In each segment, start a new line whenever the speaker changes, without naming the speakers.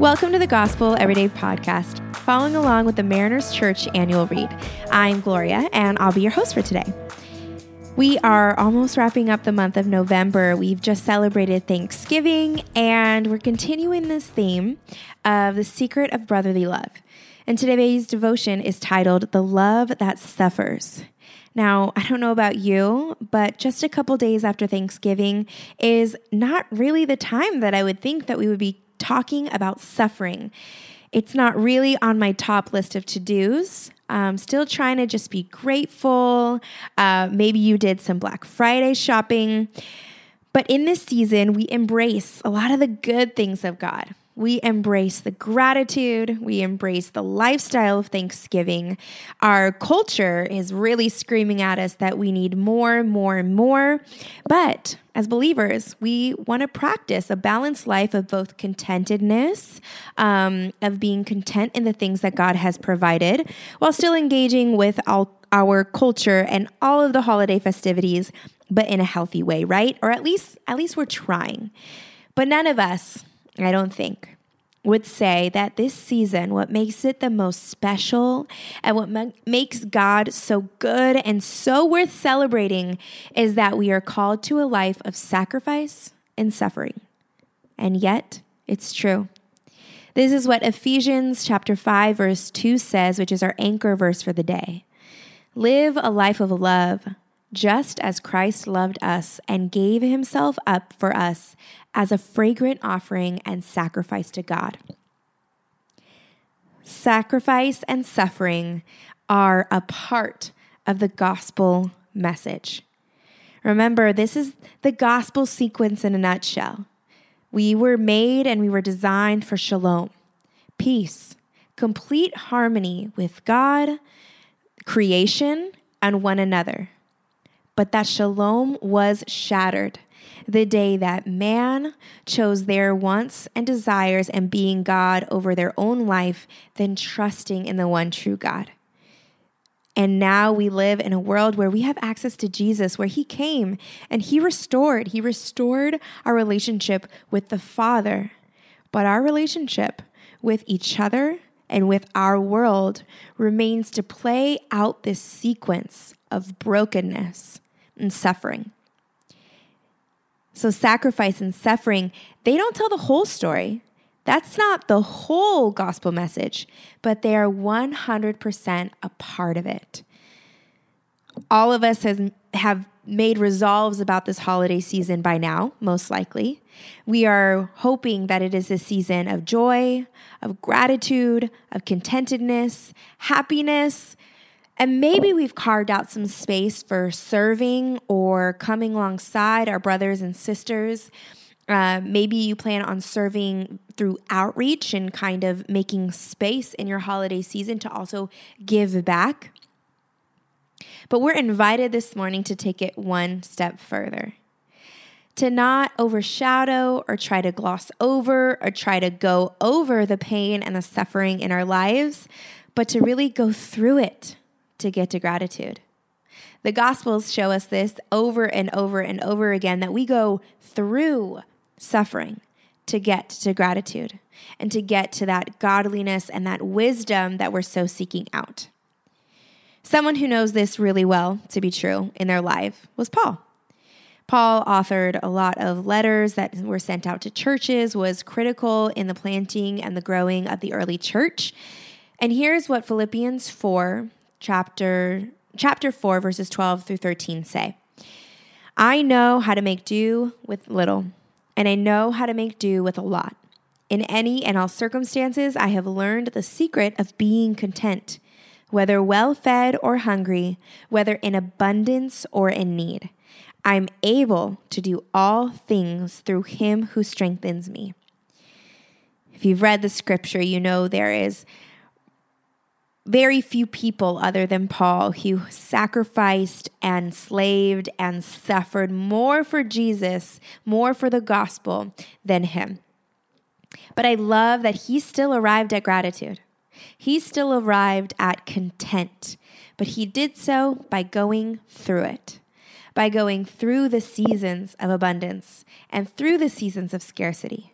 Welcome to the Gospel Everyday Podcast, following along with the Mariners Church annual read. I'm Gloria, and I'll be your host for today. We are almost wrapping up the month of November. We've just celebrated Thanksgiving, and we're continuing this theme of the secret of brotherly love. And today's devotion is titled The Love That Suffers. Now, I don't know about you, but just a couple days after Thanksgiving is not really the time that I would think that we would be talking about suffering. It's not really on my top list of to dos. Um, still trying to just be grateful. Uh, maybe you did some Black Friday shopping. But in this season, we embrace a lot of the good things of God. We embrace the gratitude. We embrace the lifestyle of Thanksgiving. Our culture is really screaming at us that we need more, more, and more. But as believers, we want to practice a balanced life of both contentedness, um, of being content in the things that God has provided, while still engaging with all, our culture and all of the holiday festivities, but in a healthy way, right? Or at least, at least we're trying. But none of us I don't think, would say that this season, what makes it the most special and what ma- makes God so good and so worth celebrating is that we are called to a life of sacrifice and suffering. And yet, it's true. This is what Ephesians chapter 5 verse 2 says, which is our anchor verse for the day. Live a life of love, just as Christ loved us and gave himself up for us as a fragrant offering and sacrifice to God. Sacrifice and suffering are a part of the gospel message. Remember, this is the gospel sequence in a nutshell. We were made and we were designed for shalom, peace, complete harmony with God, creation, and one another. But that shalom was shattered the day that man chose their wants and desires and being God over their own life than trusting in the one true God. And now we live in a world where we have access to Jesus, where He came and He restored. He restored our relationship with the Father. But our relationship with each other and with our world remains to play out this sequence of brokenness and suffering. So, sacrifice and suffering, they don't tell the whole story. That's not the whole gospel message, but they are 100% a part of it. All of us has, have made resolves about this holiday season by now, most likely. We are hoping that it is a season of joy, of gratitude, of contentedness, happiness, and maybe we've carved out some space for serving or coming alongside our brothers and sisters. Uh, maybe you plan on serving through outreach and kind of making space in your holiday season to also give back. But we're invited this morning to take it one step further. To not overshadow or try to gloss over or try to go over the pain and the suffering in our lives, but to really go through it to get to gratitude. The Gospels show us this over and over and over again that we go through suffering to get to gratitude and to get to that godliness and that wisdom that we're so seeking out. Someone who knows this really well to be true in their life was Paul. Paul authored a lot of letters that were sent out to churches, was critical in the planting and the growing of the early church. And here's what Philippians 4 chapter chapter 4 verses 12 through 13 say. I know how to make do with little, and I know how to make do with a lot. In any and all circumstances, I have learned the secret of being content, whether well fed or hungry, whether in abundance or in need. I'm able to do all things through him who strengthens me. If you've read the scripture, you know there is very few people other than Paul who sacrificed and slaved and suffered more for Jesus, more for the gospel than him. But I love that he still arrived at gratitude. He still arrived at content, but he did so by going through it, by going through the seasons of abundance and through the seasons of scarcity.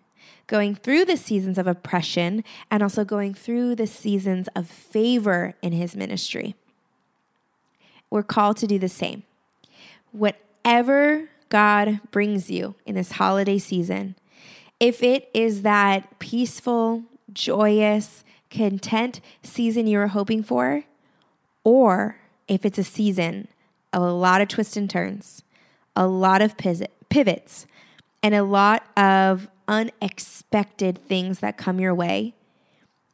Going through the seasons of oppression and also going through the seasons of favor in his ministry. We're called to do the same. Whatever God brings you in this holiday season, if it is that peaceful, joyous, content season you were hoping for, or if it's a season of a lot of twists and turns, a lot of pivots, and a lot of unexpected things that come your way,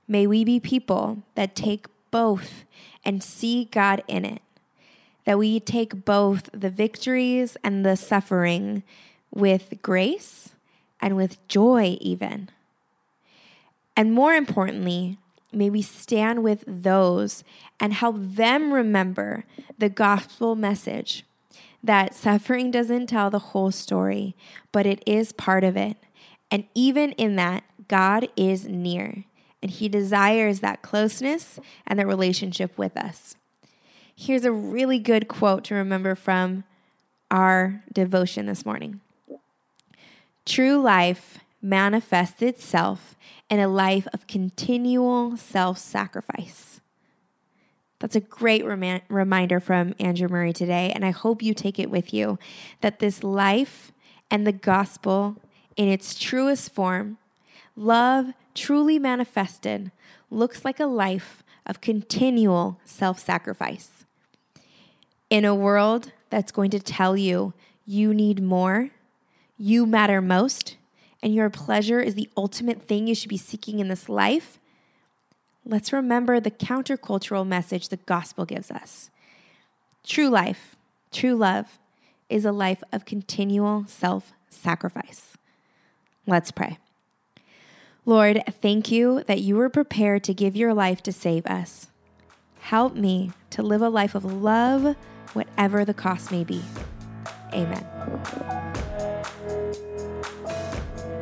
may we be people that take both and see God in it. That we take both the victories and the suffering with grace and with joy, even. And more importantly, may we stand with those and help them remember the gospel message that suffering doesn't tell the whole story, but it is part of it. And even in that, God is near and He desires that closeness and that relationship with us. Here's a really good quote to remember from our devotion this morning True life manifests itself in a life of continual self sacrifice. That's a great rem- reminder from Andrew Murray today, and I hope you take it with you that this life and the gospel in its truest form, love truly manifested, looks like a life of continual self sacrifice. In a world that's going to tell you you need more, you matter most, and your pleasure is the ultimate thing you should be seeking in this life, let's remember the countercultural message the gospel gives us. True life, true love, is a life of continual self sacrifice. Let's pray. Lord, thank you that you were prepared to give your life to save us. Help me to live a life of love, whatever the cost may be. Amen.